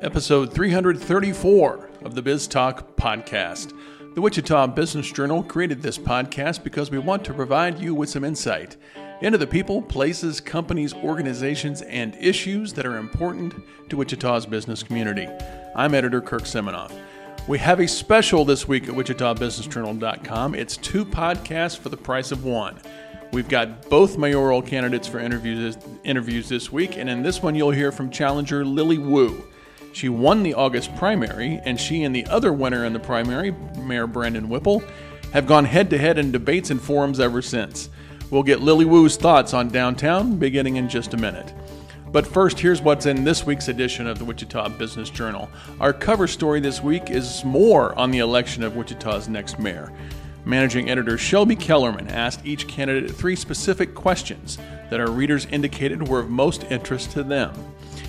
Episode 334 of the Biz Talk podcast. The Wichita Business Journal created this podcast because we want to provide you with some insight into the people, places, companies, organizations, and issues that are important to Wichita's business community. I'm editor Kirk Seminoff. We have a special this week at WichitaBusinessJournal.com. It's two podcasts for the price of one. We've got both mayoral candidates for interviews, interviews this week, and in this one, you'll hear from challenger Lily Wu. She won the August primary, and she and the other winner in the primary, Mayor Brandon Whipple, have gone head to head in debates and forums ever since. We'll get Lily Wu's thoughts on downtown beginning in just a minute. But first, here's what's in this week's edition of the Wichita Business Journal. Our cover story this week is more on the election of Wichita's next mayor. Managing editor Shelby Kellerman asked each candidate three specific questions that our readers indicated were of most interest to them.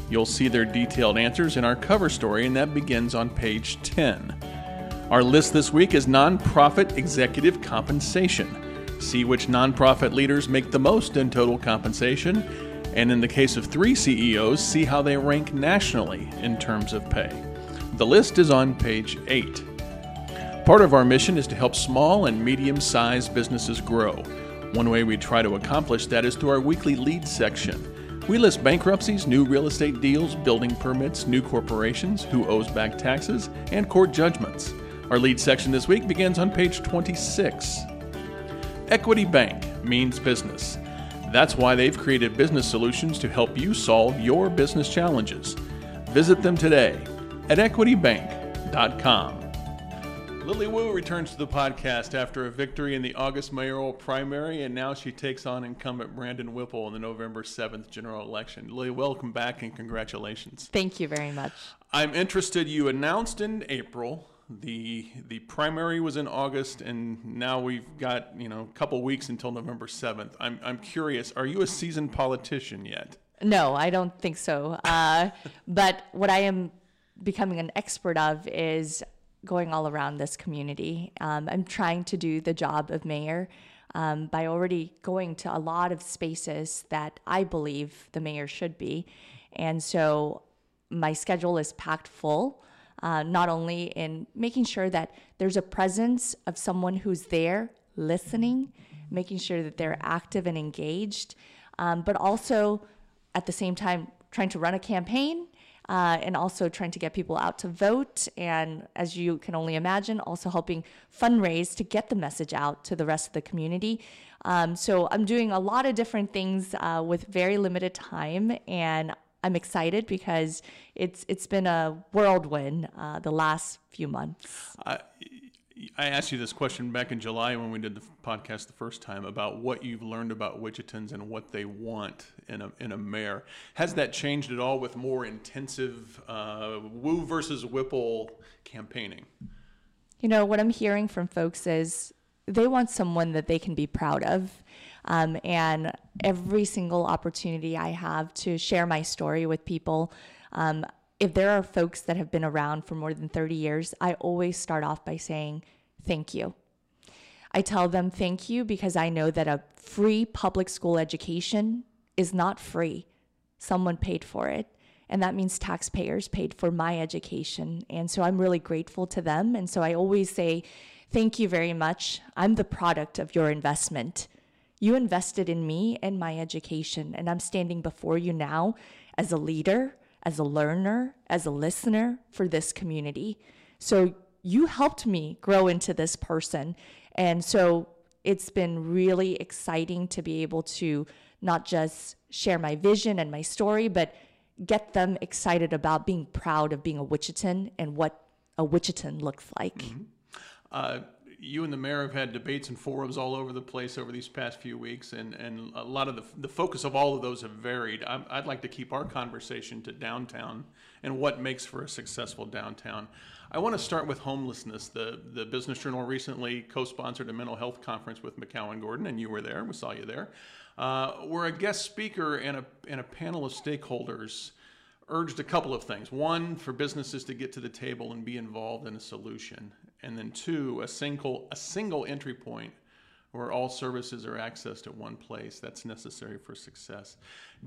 You'll see their detailed answers in our cover story, and that begins on page 10. Our list this week is nonprofit executive compensation. See which nonprofit leaders make the most in total compensation, and in the case of three CEOs, see how they rank nationally in terms of pay. The list is on page 8. Part of our mission is to help small and medium sized businesses grow. One way we try to accomplish that is through our weekly lead section. We list bankruptcies, new real estate deals, building permits, new corporations, who owes back taxes, and court judgments. Our lead section this week begins on page 26. Equity Bank means business. That's why they've created business solutions to help you solve your business challenges. Visit them today at equitybank.com. Lily Wu returns to the podcast after a victory in the August mayoral primary, and now she takes on incumbent Brandon Whipple in the November 7th general election. Lily, welcome back and congratulations. Thank you very much. I'm interested, you announced in April the the primary was in August, and now we've got you know a couple weeks until November seventh. I'm I'm curious. Are you a seasoned politician yet? No, I don't think so. Uh, but what I am becoming an expert of is going all around this community. Um, I'm trying to do the job of mayor. Um, by already going to a lot of spaces that I believe the mayor should be. And so my schedule is packed full uh, not only in making sure that there's a presence of someone who's there listening, making sure that they're active and engaged, um, but also at the same time trying to run a campaign uh, and also trying to get people out to vote. And as you can only imagine, also helping fundraise to get the message out to the rest of the community. Um, so I'm doing a lot of different things uh, with very limited time, and I'm excited because it's it's been a whirlwind uh, the last few months. I, I asked you this question back in July when we did the podcast the first time about what you've learned about Wichitans and what they want in a in a mayor. Has that changed at all with more intensive uh, Wu versus Whipple campaigning? You know what I'm hearing from folks is they want someone that they can be proud of um, and every single opportunity I have to share my story with people, um, if there are folks that have been around for more than 30 years, I always start off by saying, Thank you. I tell them thank you because I know that a free public school education is not free. Someone paid for it. And that means taxpayers paid for my education. And so I'm really grateful to them. And so I always say, thank you very much. I'm the product of your investment. You invested in me and my education, and I'm standing before you now as a leader, as a learner, as a listener for this community. So you helped me grow into this person. And so it's been really exciting to be able to not just share my vision and my story, but get them excited about being proud of being a Wichitan and what a Wichitan looks like. Mm-hmm. Uh, you and the mayor have had debates and forums all over the place over these past few weeks, and, and a lot of the, the focus of all of those have varied. i would like to keep our conversation to downtown and what makes for a successful downtown. I want to start with homelessness. The, the Business Journal recently co sponsored a mental health conference with McCownGordon, and you were there. We saw you there. Uh, where a guest speaker and a, and a panel of stakeholders urged a couple of things. One, for businesses to get to the table and be involved in a solution. And then two, a single, a single entry point where all services are accessed at one place. That's necessary for success.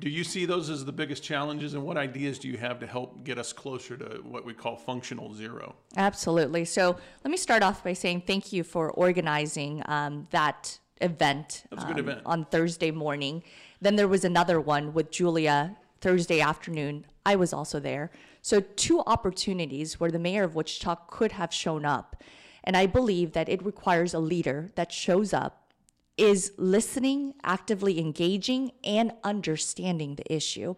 Do you see those as the biggest challenges, and what ideas do you have to help get us closer to what we call functional zero? Absolutely. So let me start off by saying thank you for organizing um, that event, That was a good um, event. on Thursday morning. Then there was another one with Julia Thursday afternoon. I was also there. So, two opportunities where the mayor of Wichita could have shown up. And I believe that it requires a leader that shows up, is listening, actively engaging, and understanding the issue.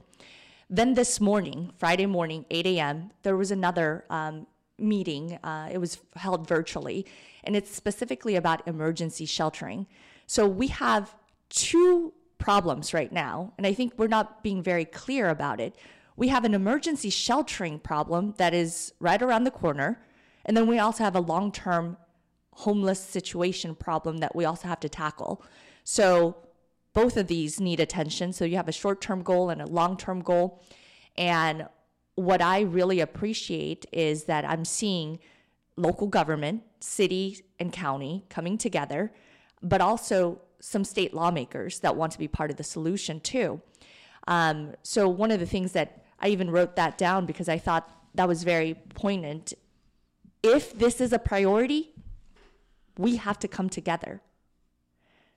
Then this morning, Friday morning, 8 a.m., there was another um, meeting. Uh, it was held virtually, and it's specifically about emergency sheltering. So we have two problems right now, and I think we're not being very clear about it. We have an emergency sheltering problem that is right around the corner, and then we also have a long term homeless situation problem that we also have to tackle. So both of these need attention. So you have a short term goal and a long term goal. And what I really appreciate is that I'm seeing local government, city and county coming together, but also some state lawmakers that want to be part of the solution too. Um, so one of the things that I even wrote that down because I thought that was very poignant. If this is a priority, we have to come together.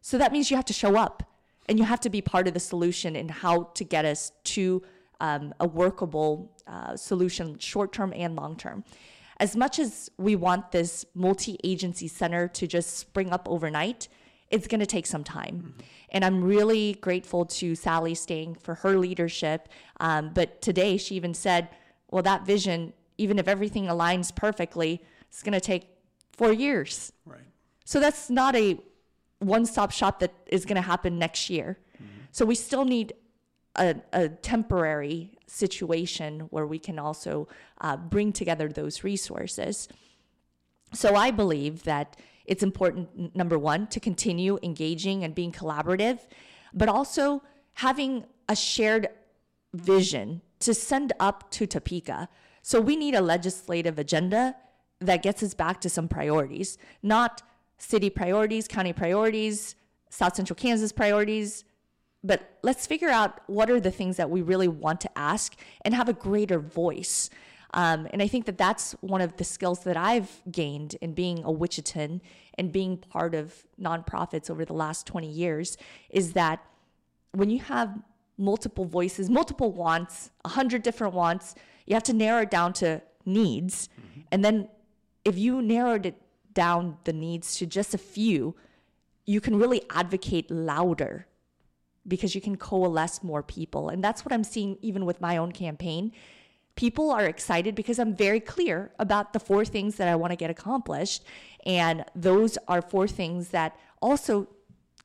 So that means you have to show up and you have to be part of the solution in how to get us to um, a workable uh, solution, short term and long term. As much as we want this multi agency center to just spring up overnight, it's going to take some time. And I'm really grateful to Sally Stang for her leadership. Um, but today she even said, well, that vision, even if everything aligns perfectly, it's going to take four years. Right. So that's not a one stop shop that is going to happen next year. So we still need a, a temporary situation where we can also uh, bring together those resources. So I believe that it's important, number one, to continue engaging and being collaborative, but also having a shared vision to send up to Topeka. So we need a legislative agenda that gets us back to some priorities, not city priorities, county priorities, South Central Kansas priorities, but let's figure out what are the things that we really want to ask and have a greater voice. Um, and I think that that's one of the skills that I've gained in being a Wichitan and being part of nonprofits over the last 20 years is that when you have multiple voices, multiple wants, 100 different wants, you have to narrow it down to needs. And then if you narrowed it down the needs to just a few, you can really advocate louder because you can coalesce more people. And that's what I'm seeing even with my own campaign. People are excited because I'm very clear about the four things that I want to get accomplished. And those are four things that also,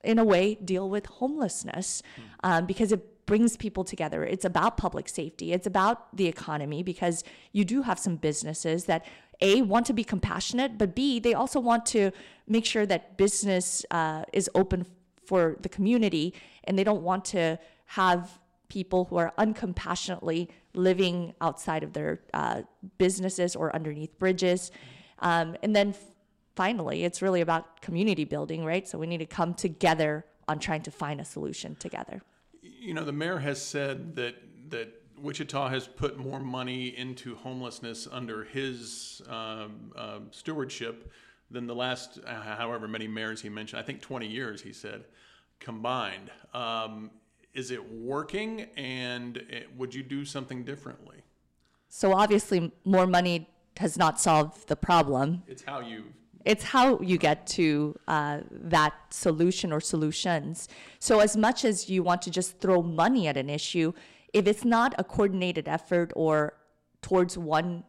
in a way, deal with homelessness um, because it brings people together. It's about public safety, it's about the economy because you do have some businesses that. A, want to be compassionate, but B, they also want to make sure that business uh, is open for the community and they don't want to have people who are uncompassionately living outside of their uh, businesses or underneath bridges. Um, and then finally, it's really about community building, right? So we need to come together on trying to find a solution together. You know, the mayor has said that that Wichita has put more money into homelessness under his um, stewardship than the last, uh, however many mayors he mentioned. I think 20 years, he said, combined. Um, is it working, and it, would you do something differently? So obviously, more money has not solved the problem. It's how you. It's how you get to uh, that solution or solutions. So, as much as you want to just throw money at an issue, if it's not a coordinated effort or towards one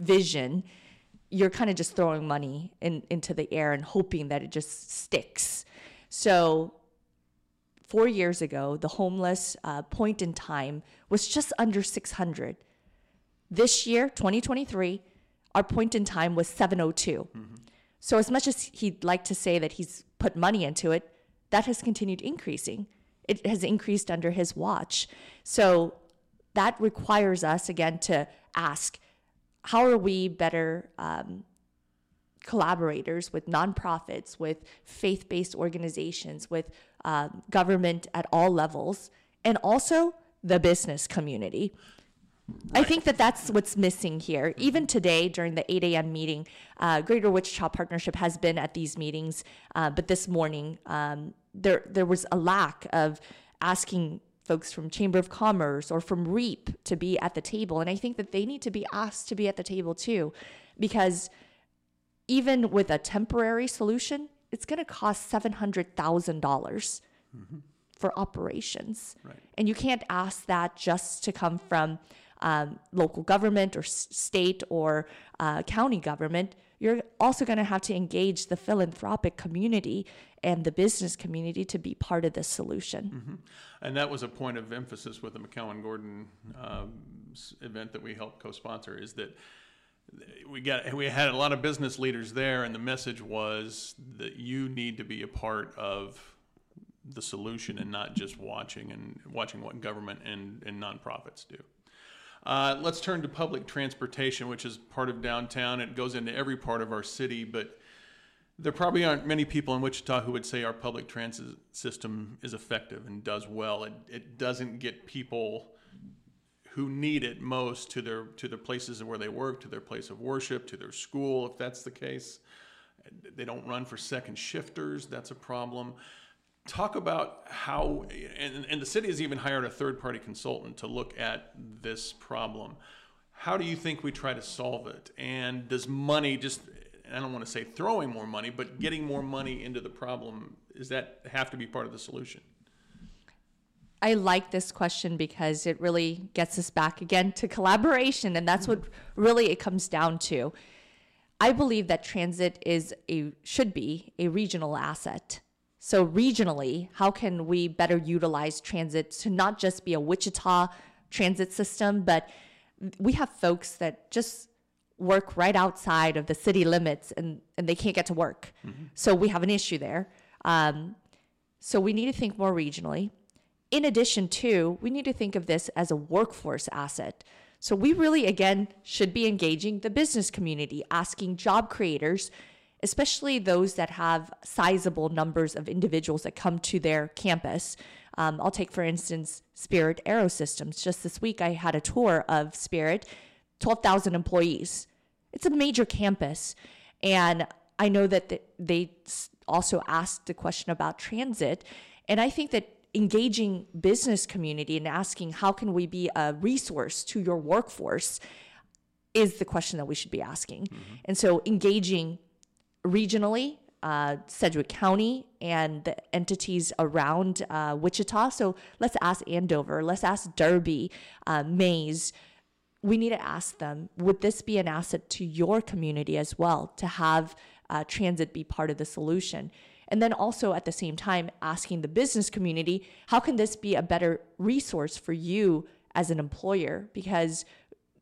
vision, you're kind of just throwing money in, into the air and hoping that it just sticks. So, four years ago, the homeless uh, point in time was just under 600. This year, 2023, our point in time was 702. So, as much as he'd like to say that he's put money into it, that has continued increasing. It has increased under his watch. So, that requires us again to ask how are we better um, collaborators, with nonprofits, with faith based organizations, with uh, government at all levels, and also the business community. I think that that's what's missing here. Even today, during the 8 a.m. meeting, uh, Greater Wichita Partnership has been at these meetings, uh, but this morning um, there there was a lack of asking folks from Chamber of Commerce or from REAP to be at the table, and I think that they need to be asked to be at the table too, because even with a temporary solution, it's going to cost seven hundred thousand dollars for operations, Right. and you can't ask that just to come from um, local government or s- state or uh, county government. You're also going to have to engage the philanthropic community and the business community to be part of this solution. And that was a point of emphasis with the McCownGordon um, event that we helped co-sponsor. Is that we got we had a lot of business leaders there, and the message was that you need to be a part of the solution and not just watching and watching what government and, and nonprofits do. Uh, let's turn to public transportation, which is part of downtown. It goes into every part of our city, but there probably aren't many people in Wichita who would say our public transit system is effective and does well. It, it doesn't get people who need it most to their to the places where they work, to their place of worship, to their school, if that's the case. They don't run for second shifters. That's a problem. Talk about how, and, and the city has even hired a third party consultant to look at this problem. How do you think we try to solve it? And does money just, I don't want to say throwing more money, but getting more money into the problem, does that have to be part of the solution? I like this question because it really gets us back again to collaboration, and that's what really it comes down to. I believe that transit is a should be a regional asset. So regionally, how can we better utilize transit to not just be a Wichita transit system, but we have folks that just work right outside of the city limits and, and they can't get to work. So we have an issue there. Um, so we need to think more regionally. In addition to, we need to think of this as a workforce asset. So we really, again, should be engaging the business community, asking job creators, especially those that have sizable numbers of individuals that come to their campus. Um, I'll take, for instance, Spirit Aerosystems. Just this week, I had a tour of Spirit, 12,000 employees. It's a major campus. And I know that they also asked the question about transit. And I think that engaging business community and asking how can we be a resource to your workforce is the question that we should be asking. And so engaging regionally, uh, Sedgwick County and the entities around uh, Wichita. So let's ask Andover, let's ask Derby, uh, Maize. We need to ask them would this be an asset to your community as well to have uh, transit be part of the solution? And then also at the same time, asking the business community how can this be a better resource for you as an employer? Because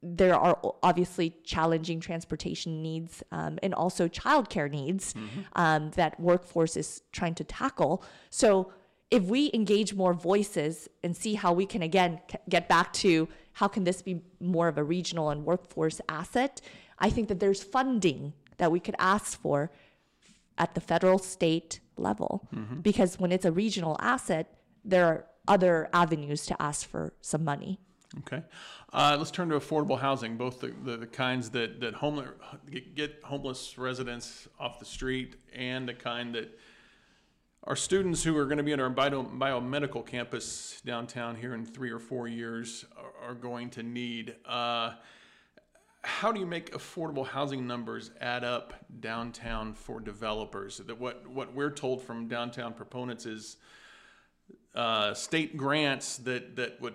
there are obviously challenging transportation needs um, and also childcare needs um, that workforce is trying to tackle. So if we engage more voices and see how we can again c- get back to how can this be more of a regional and workforce asset, I think that there's funding that we could ask for at the federal state level because when it's a regional asset, there are other avenues to ask for some money. Okay. Uh, let's turn to affordable housing, both the, the, the kinds that, that homeless, get- get homeless residents off the street and the kind that our students who are going to be at our bio, biomedical campus downtown here in three or four years are, are going to need. Uh, how do you make affordable housing numbers add up downtown for developers? That what, what we're told from downtown proponents is uh, state grants that, that would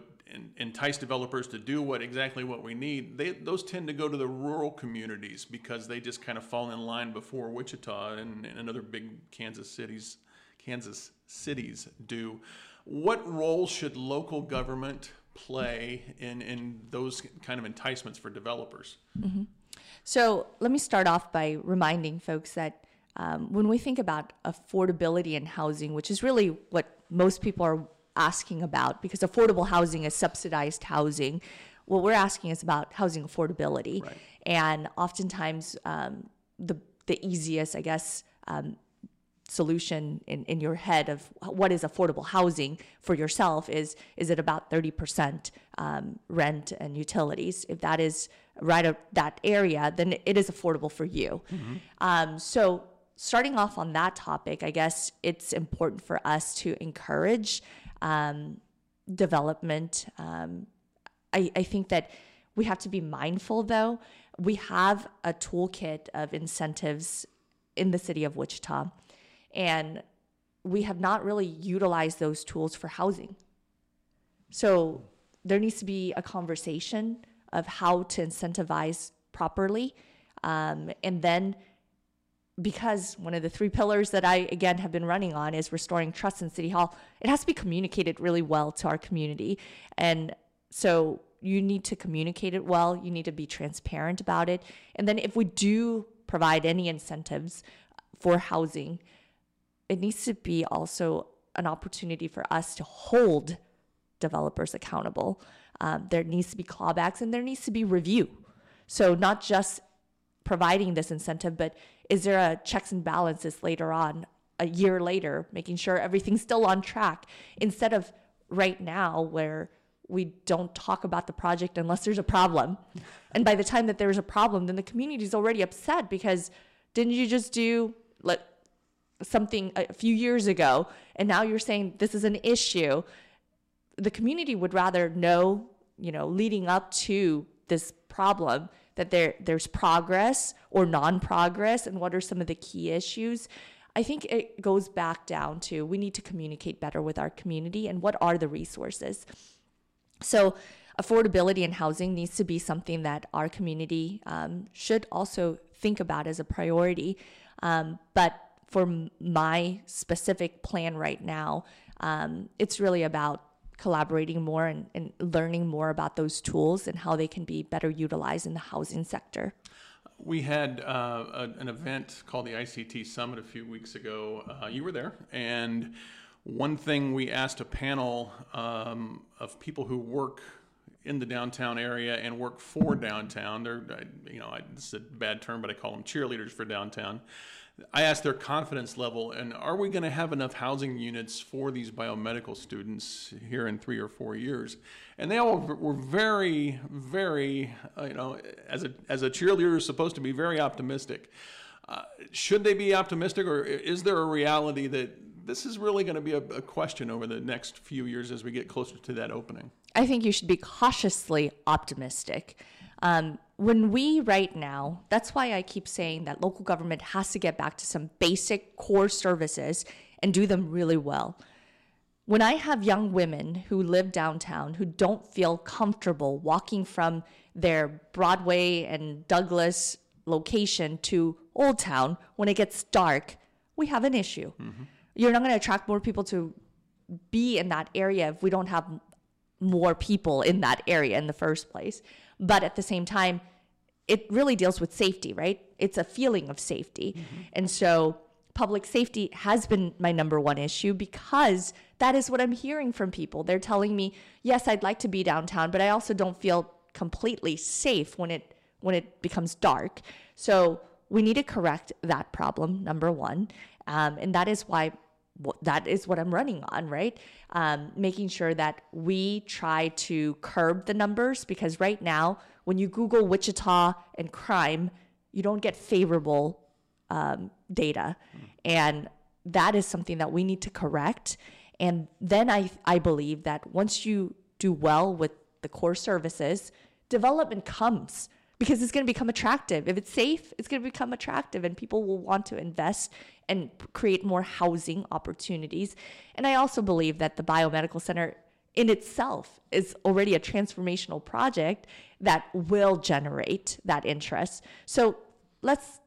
entice developers to do what exactly what we need, they, those tend to go to the rural communities because they just kind of fall in line before Wichita and, and other big Kansas cities, Kansas cities do. What role should local government play in, in those kind of enticements for developers? So let me start off by reminding folks that um, when we think about affordability in housing, which is really what most people are asking about, because affordable housing is subsidized housing, what we're asking is about housing affordability. Right. And oftentimes, um, the the easiest, I guess, um, solution in, in your head of what is affordable housing for yourself is is it about 30% um, rent and utilities? If that is right of that area then it is affordable for you. Mm-hmm. um, so starting off on that topic i guess it's important for us to encourage um, development um, I, I think that we have to be mindful though. We have a toolkit of incentives in the city of wichita and we have not really utilized those tools for housing. So there needs to be a conversation of how to incentivize properly. Um, and then, because one of the three pillars that I, again, have been running on is restoring trust in City Hall, it has to be communicated really well to our community. And so you need to communicate it well, you need to be transparent about it. And then, if we do provide any incentives for housing, it needs to be also an opportunity for us to hold developers accountable. Um, there needs to be clawbacks and there needs to be review. So, not just providing this incentive, but is there a checks and balances later on, a year later, making sure everything's still on track instead of right now where we don't talk about the project unless there's a problem. And by the time that there's a problem, then the community is already upset because didn't you just do, let, something a few years ago and now you're saying this is an issue the community would rather know you know leading up to this problem that there there's progress or non-progress and what are some of the key issues. I think it goes back down to we need to communicate better with our community and what are the resources. So affordability in housing needs to be something that our community um, should also think about as a priority. Um, but for my specific plan right now, um, it's really about collaborating more and, and learning more about those tools and how they can be better utilized in the housing sector. We had uh, a, an event called the ICT Summit a few weeks ago. Uh, you were there, and one thing we asked a panel um, of people who work in the downtown area and work for downtown. They're, you know, this is a bad term, but I call them cheerleaders for downtown. I asked their confidence level, and are we going to have enough housing units for these biomedical students here in three or four years? And they all were very, very, uh, you know, as a as a cheerleader, is supposed to be very optimistic. Uh, should they be optimistic, or is there a reality that this is really going to be a, a question over the next few years as we get closer to that opening? I think you should be cautiously optimistic. Um, when we right now, that's why I keep saying that local government has to get back to some basic core services and do them really well. When I have young women who live downtown who don't feel comfortable walking from their Broadway and Douglas location to Old Town when it gets dark, we have an issue. Mm-hmm. You're not going to attract more people to be in that area if we don't have more people in that area in the first place. But at the same time, it really deals with safety, right? It's a feeling of safety. Mm-hmm. And so public safety has been my number one issue because that is what I'm hearing from people. They're telling me, "Yes, I'd like to be downtown, but I also don't feel completely safe when it when it becomes dark." So, we need to correct that problem, number 1. Um, and that is why that is what I'm running on, right? Um, making sure that we try to curb the numbers because right now, when you Google Wichita and crime, you don't get favorable um, data. And that is something that we need to correct. And then I, I believe that once you do well with the core services, development comes because it's going to become attractive. If it's safe, it's going to become attractive and people will want to invest and create more housing opportunities. And I also believe that the biomedical center in itself is already a transformational project that will generate that interest. So let's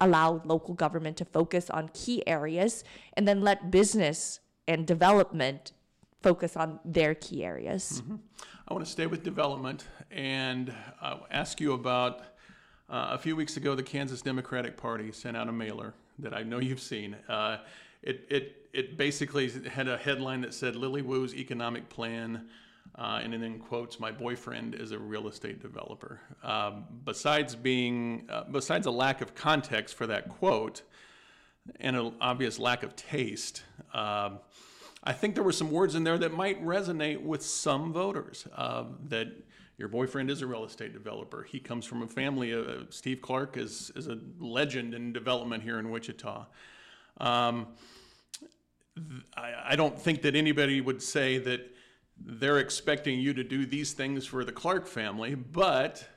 allow local government to focus on key areas and then let business and development focus on their key areas. Mm-hmm. I want to stay with development and uh, ask you about uh, a few weeks ago, the Kansas Democratic Party sent out a mailer that I know you've seen. Uh, it, it, it basically had a headline that said Lily Wu's economic plan Uh, and then quotes, "My boyfriend is a real estate developer." Um, besides being, uh, besides a lack of context for that quote, and an obvious lack of taste, um, I think there were some words in there that might resonate with some voters. Uh, that your boyfriend is a real estate developer. He comes from a family. Uh, Steve Clark is is a legend in development here in Wichita. Um, I, I don't think that anybody would say that they're expecting you to do these things for the Clark family, but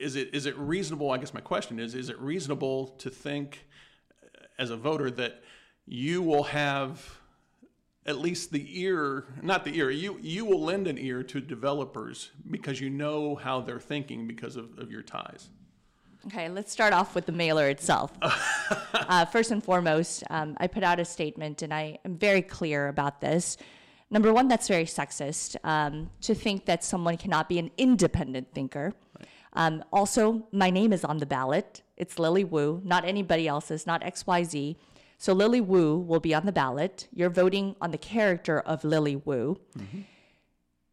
is it is it reasonable? I guess my question is: Is it reasonable to think, as a voter, that you will have at least the ear, not the ear, you you will lend an ear to developers because you know how they're thinking because of, of your ties? Okay, let's start off with the mailer itself. uh, first and foremost, um, I put out a statement, and I am very clear about this. Number one, that's very sexist um, to think that someone cannot be an independent thinker. Right. Um, also, my name is on the ballot. It's Lily Wu, not anybody else's, not XYZ. So Lily Wu will be on the ballot. You're voting on the character of Lily Wu, mm-hmm.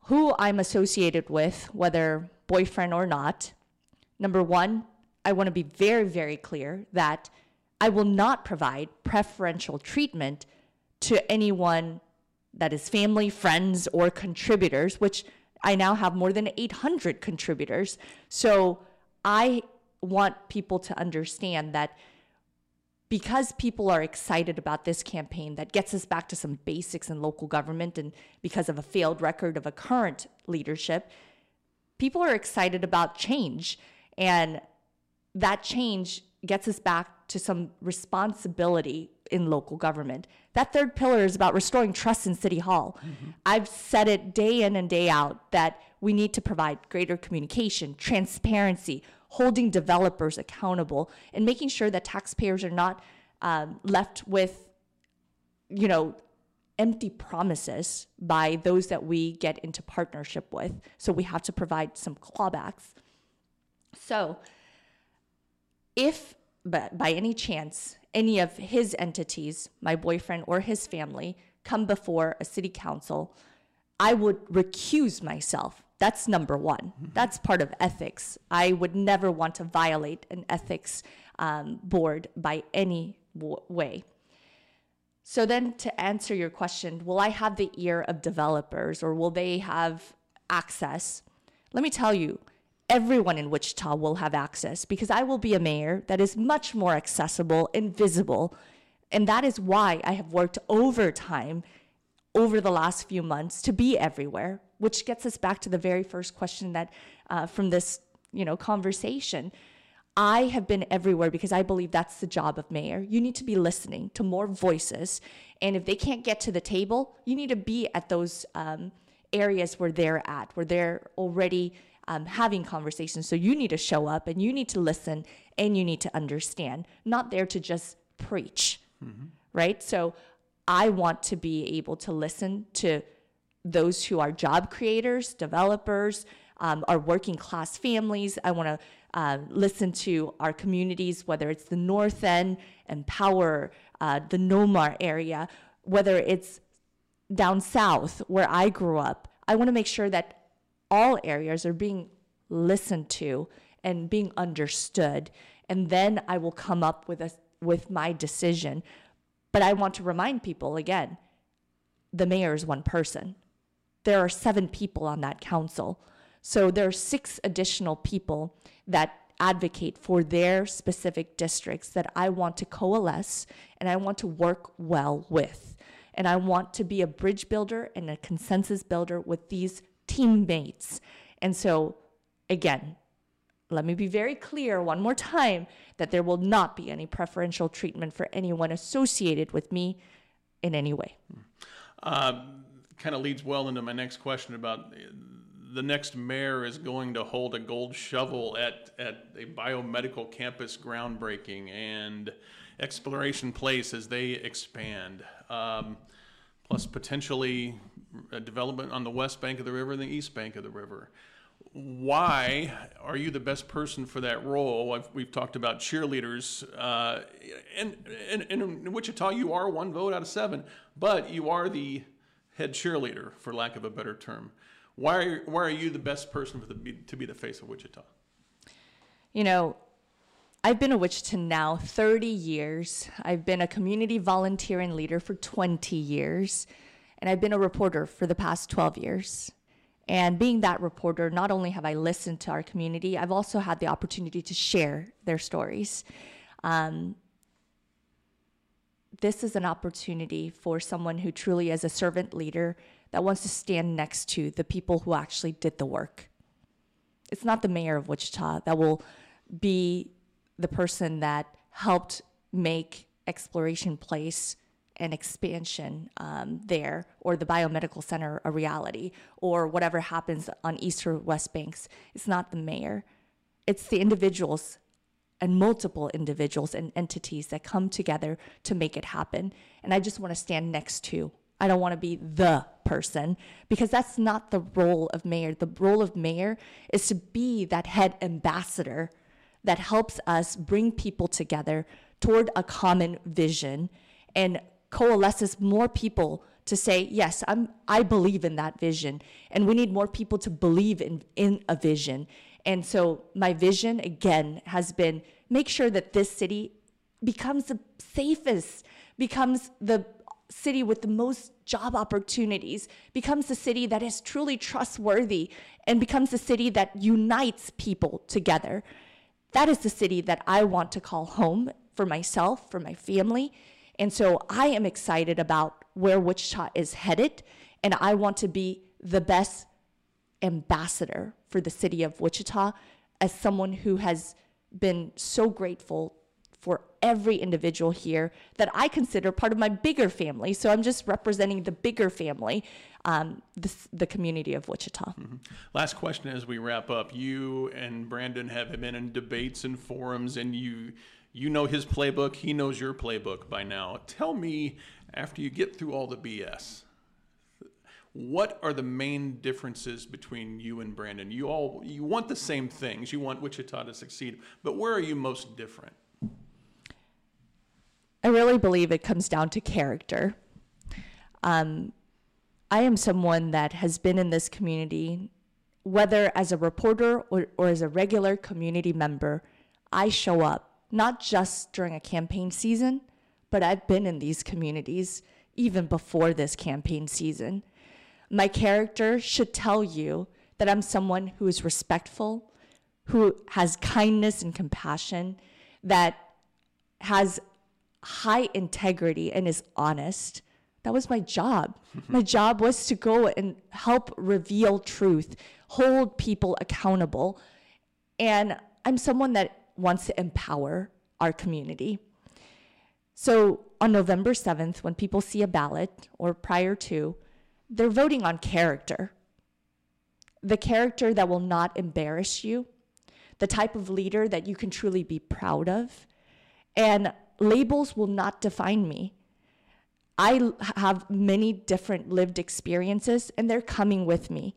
who I'm associated with, whether boyfriend or not. Number one, I want to be very, very clear that I will not provide preferential treatment to anyone that is family, friends, or contributors, which I now have more than 800 contributors. So I want people to understand that because people are excited about this campaign that gets us back to some basics in local government and because of a failed record of a current leadership, people are excited about change. And that change gets us back to some responsibility in local government. That third pillar is about restoring trust in City Hall. Mm-hmm. I've said it day in and day out that we need to provide greater communication, transparency, holding developers accountable, and making sure that taxpayers are not um, left with, you know, empty promises by those that we get into partnership with. So we have to provide some clawbacks. So, if but by any chance any of his entities, my boyfriend or his family, come before a city council, I would recuse myself. That's number one. Mm-hmm. That's part of ethics. I would never want to violate an ethics um, board by any w- way. So, then to answer your question, will I have the ear of developers or will they have access? Let me tell you, everyone in Wichita will have access because I will be a mayor that is much more accessible and visible. And that is why I have worked overtime over the last few months to be everywhere, which gets us back to the very first question that uh, from this you know conversation. I have been everywhere because I believe that's the job of mayor. You need to be listening to more voices, and if they can't get to the table, you need to be at those um, areas where they're at, where they're already um, having conversations. So you need to show up and you need to listen and you need to understand, not there to just preach, mm-hmm. right? So I want to be able to listen to those who are job creators, developers, um, our working class families. I want to uh, listen to our communities, whether it's the North End, Empower, uh, the Nomar area, whether it's down south where I grew up. I want to make sure that all areas are being listened to and being understood and then I will come up with a with my decision but I want to remind people again the mayor is one person. There are 7 people on that council. So there are 6 additional people that advocate for their specific districts that I want to coalesce and I want to work well with. And I want to be a bridge builder and a consensus builder with these teammates. And so, again, let me be very clear one more time that there will not be any preferential treatment for anyone associated with me in any way. Um, kind of leads well into my next question about the next mayor is going to hold a gold shovel at, at a biomedical campus groundbreaking and exploration place as they expand. Um, plus potentially development on the west bank of the river and the east bank of the river. Why are you the best person for that role? I've, we've talked about cheerleaders. Uh, and, and, and in Wichita, you are one vote out of seven, but you are the head cheerleader, for lack of a better term. Why are, why are you the best person for the, to be the face of Wichita? You know, I've been a Wichita now 30 years. I've been a community volunteer and leader for 20 years. And I've been a reporter for the past 12 years. And being that reporter, not only have I listened to our community, I've also had the opportunity to share their stories. Um, this is an opportunity for someone who truly is a servant leader that wants to stand next to the people who actually did the work. It's not the mayor of Wichita that will be the person that helped make Exploration Place an expansion um, there or the biomedical center a reality or whatever happens on east or west banks. It's not the mayor. It's the individuals and multiple individuals and entities that come together to make it happen. And i just want to stand next to i don't want to be the person because that's not the role of mayor. The role of mayor is to be that head ambassador that helps us bring people together toward a common vision and coalesces more people to say, yes, I'm, I believe in that vision. And we need more people to believe in, in a vision. And so my vision, again, has been make sure that this city becomes the safest, becomes the city with the most job opportunities, becomes the city that is truly trustworthy, and becomes the city that unites people together. That is the city that I want to call home for myself, for my family, and so I am excited about where Wichita is headed, and I want to be the best ambassador for the city of Wichita as someone who has been so grateful for every individual here that I consider part of my bigger family. So I'm just representing the bigger family, um, the, the community of Wichita. Mm-hmm. Last question as we wrap up. You and Brandon have been in debates and forums, and you you know his playbook, he knows your playbook by now. Tell me, after you get through all the BS, what are the main differences between you and Brandon? You all you want the same things. You want Wichita to succeed, but where are you most different? I really believe it comes down to character. Um, I am someone that has been in this community, whether as a reporter or, or as a regular community member. I show up not just during a campaign season, but I've been in these communities even before this campaign season. My character should tell you that I'm someone who is respectful, who has kindness and compassion, that has high integrity and is honest. That was my job. my job was to go and help reveal truth, hold people accountable. And I'm someone that wants to empower our community. So on November 7th, when people see a ballot or prior to, they're voting on character. The character that will not embarrass you, the type of leader that you can truly be proud of. And labels will not define me. I have many different lived experiences, and they're coming with me.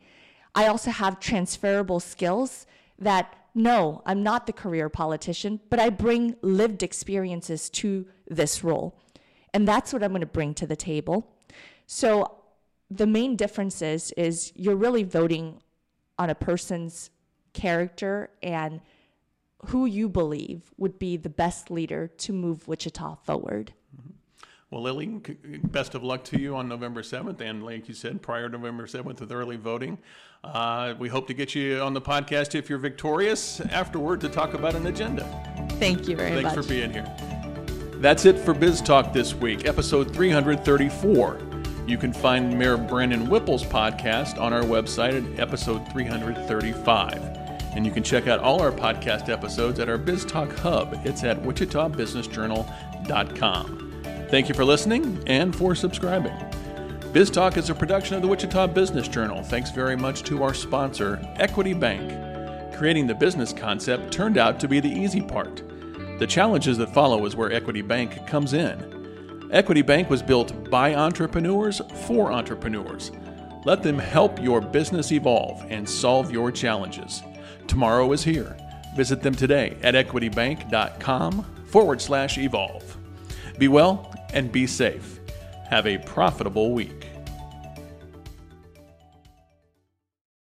I also have transferable skills that no, I'm not the career politician, but I bring lived experiences to this role. And that's what I'm going to bring to the table. So the main difference is, is you're really voting on a person's character and who you believe would be the best leader to move Wichita forward. Well, Lily, best of luck to you on November 7th, and like you said, prior to November 7th with early voting. Uh, we hope to get you on the podcast if you're victorious afterward to talk about an agenda. Thank you very Thanks much. Thanks for being here. That's it for Biz Talk this week, episode 334. You can find Mayor Brandon Whipple's podcast on our website at episode 335. And you can check out all our podcast episodes at our Biz Talk Hub. It's at wichitabusinessjournal.com. Thank you for listening and for subscribing. Biz Talk is a production of the Wichita Business Journal. Thanks very much to our sponsor, Equity Bank. Creating the business concept turned out to be the easy part. The challenges that follow is where Equity Bank comes in. Equity Bank was built by entrepreneurs for entrepreneurs. Let them help your business evolve and solve your challenges. Tomorrow is here. Visit them today at equitybank.com forward slash evolve. Be well and be safe. Have a profitable week.